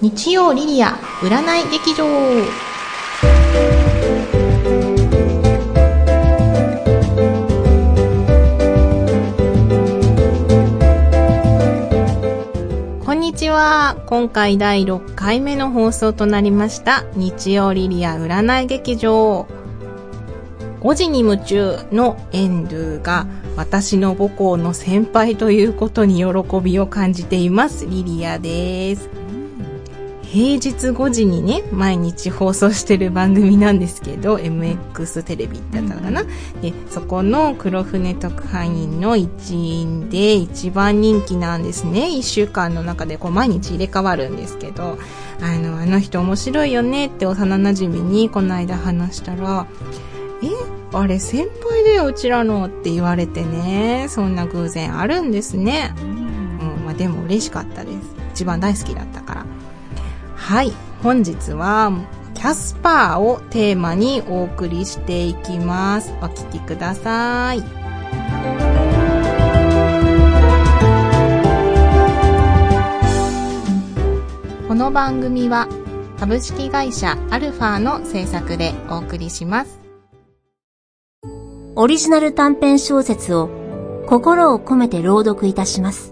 日曜リリア占い劇場。こんにちは。今回第6回目の放送となりました。日曜リリア占い劇場。5時に夢中のエンドゥが私の母校の先輩ということに喜びを感じています。リリアです。平日5時にね、毎日放送してる番組なんですけど、MX テレビだったのかな、で、そこの黒船特派員の一員で一番人気なんですね。1週間の中でこう毎日入れ替わるんですけど、あの、あの人面白いよねって幼馴染にこの間話したら、えあれ先輩だよ、うちらのって言われてね。そんな偶然あるんですね。うん、まあでも嬉しかったです。一番大好きだったから。はい、本日はキャスパーをテーマにお送りしていきます。お聴きください。この番組は株式会社アルファの制作でお送りします。オリジナル短編小説を心を込めて朗読いたします。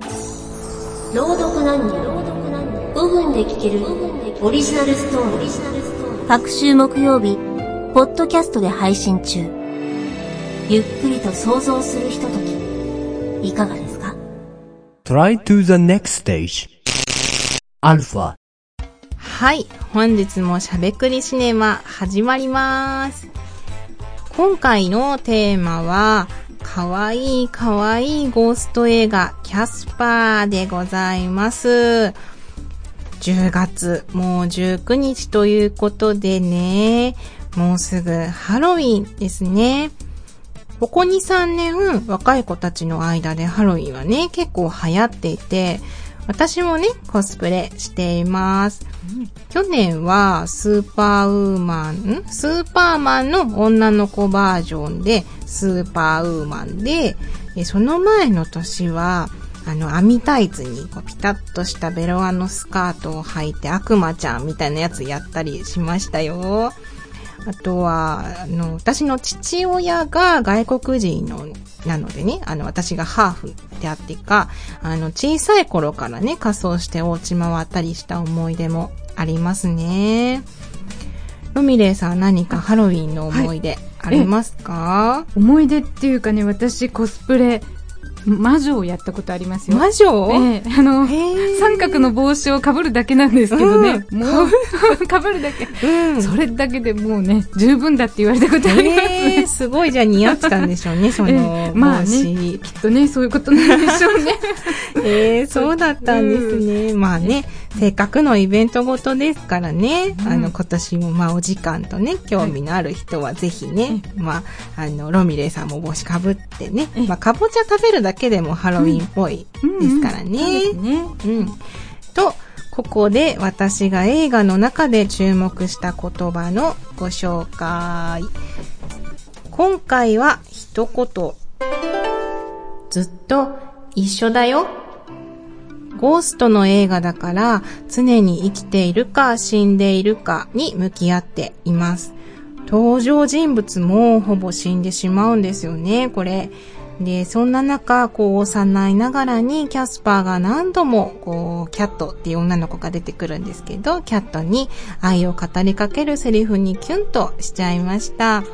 朗読何人5分で聞けるオリジナルストーリー。各週木曜日、ポッドキャストで配信中。ゆっくりと想像するひととき、いかがですか ?Try to the next stage. アルファ。はい、本日もしゃべくりシネマ始まります。今回のテーマは、かわいいかわいいゴースト映画キャスパーでございます。10月、もう19日ということでね、もうすぐハロウィンですね。ここ2、3年、若い子たちの間でハロウィンはね、結構流行っていて、私もね、コスプレしています。去年はスーパーウーマン、スーパーマンの女の子バージョンで、スーパーウーマンで、その前の年は、あの、網タイツにこうピタッとしたベロアのスカートを履いて悪魔ちゃんみたいなやつやったりしましたよ。あとは、あの、私の父親が外国人の、なのでね、あの、私がハーフであってか、あの、小さい頃からね、仮装してお家回ったりした思い出もありますね。ロミレイさん何かハロウィンの思い出ありますか、はい、思い出っていうかね、私コスプレ魔女をやったことありますよ。魔女？ええあの、三角の帽子をかぶるだけなんですけどね。うん、もう、かぶるだけ、うん。それだけでもうね、十分だって言われたことあります、ね。えすごいじゃあ似合ってたんでしょうね、その、えまあね、きっとね、そういうことなんでしょうね。えー、そうだったんですね。まあね、せっかくのイベントごとですからね、あの、今年もまあお時間とね、興味のある人はぜひね、まあ、あの、ロミレイさんも帽子かぶってね、まあ、かぼちゃ食べるだけでもハロウィンっぽいですからね。うん、うん、と、ここで私が映画の中で注目した言葉のご紹介。今回は一言。ずっと一緒だよ。ゴーストの映画だから常に生きているか死んでいるかに向き合っています。登場人物もほぼ死んでしまうんですよね、これ。で、そんな中、こう、幼いながらにキャスパーが何度も、こう、キャットっていう女の子が出てくるんですけど、キャットに愛を語りかけるセリフにキュンとしちゃいました。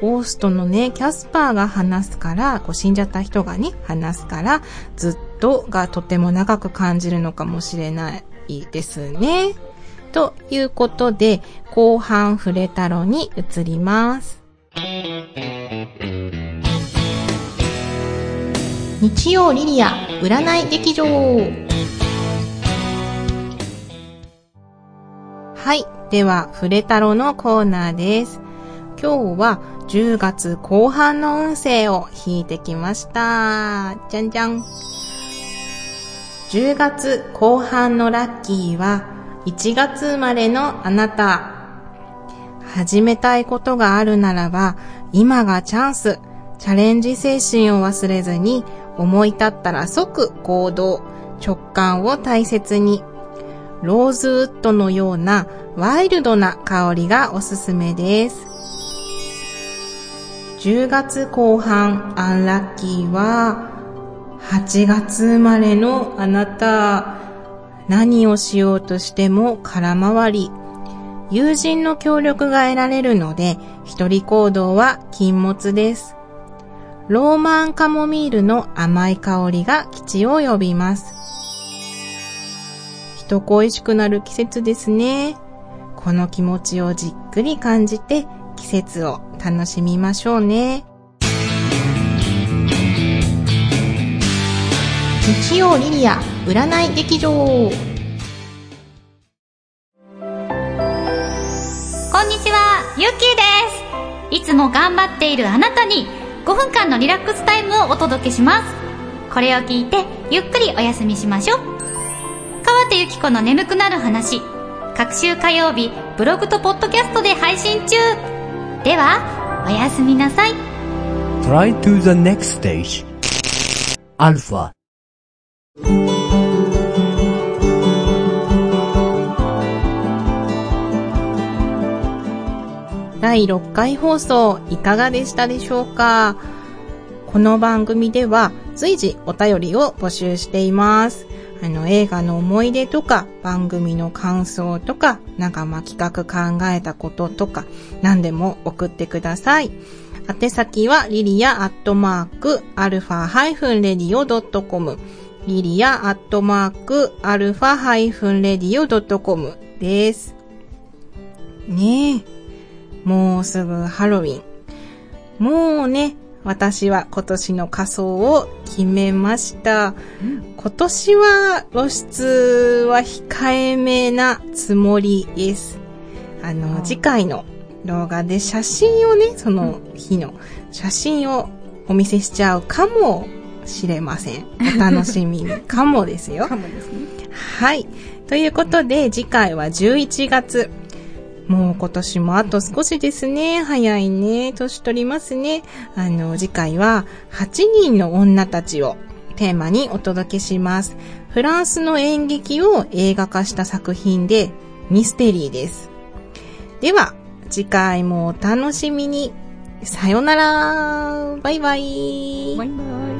ゴーストのね、キャスパーが話すから、こう死んじゃった人がね、話すから、ずっとがとても長く感じるのかもしれないですね。ということで、後半触れたろに移ります。日曜リリア占い劇場はい。では、触れたろのコーナーです。今日は10月後半の運勢を引いてきました。じゃんじゃん。10月後半のラッキーは1月生まれのあなた。始めたいことがあるならば今がチャンス。チャレンジ精神を忘れずに思い立ったら即行動。直感を大切に。ローズウッドのようなワイルドな香りがおすすめです。10月後半アンラッキーは8月生まれのあなた何をしようとしても空回り友人の協力が得られるので一人行動は禁物です。ローマンカモミールの甘い香りが基地を呼びます。人恋しくなる季節ですね。この気持ちをじっくり感じて季節を楽しみましょうね。日曜リリア占い劇場こんにちは、ゆっきーです。いつも頑張っているあなたに5分間のリラックスタイムをお届けします。これを聞いてゆっくりお休みしましょう。川手ゆき子の眠くなる話。各週火曜日、ブログとポッドキャストで配信中。では、おやすみなさい。Try to the next stage. Alpha. 第6回放送いかがでしたでしょうか？この番組では随時お便りを募集しています。あの映画の思い出とか番組の感想とか仲間企画考えたこととか何でも送ってください。宛先はリリアアットマークアルファハイフンレディオドットコムリリアアットマークアルファハイフンレディオドットコムです。ねえ。もうすぐハロウィン。もうね、私は今年の仮装を決めました。今年は露出は控えめなつもりです。あの、次回の動画で写真をね、その日の写真をお見せしちゃうかもしれません。お楽しみに。かもですよ。かもですね。はい。ということで、次回は11月。もう今年もあと少しですね。早いね。年取りますね。あの、次回は8人の女たちをテーマにお届けします。フランスの演劇を映画化した作品でミステリーです。では、次回もお楽しみに。さよなら。バイバイ。バイバイ。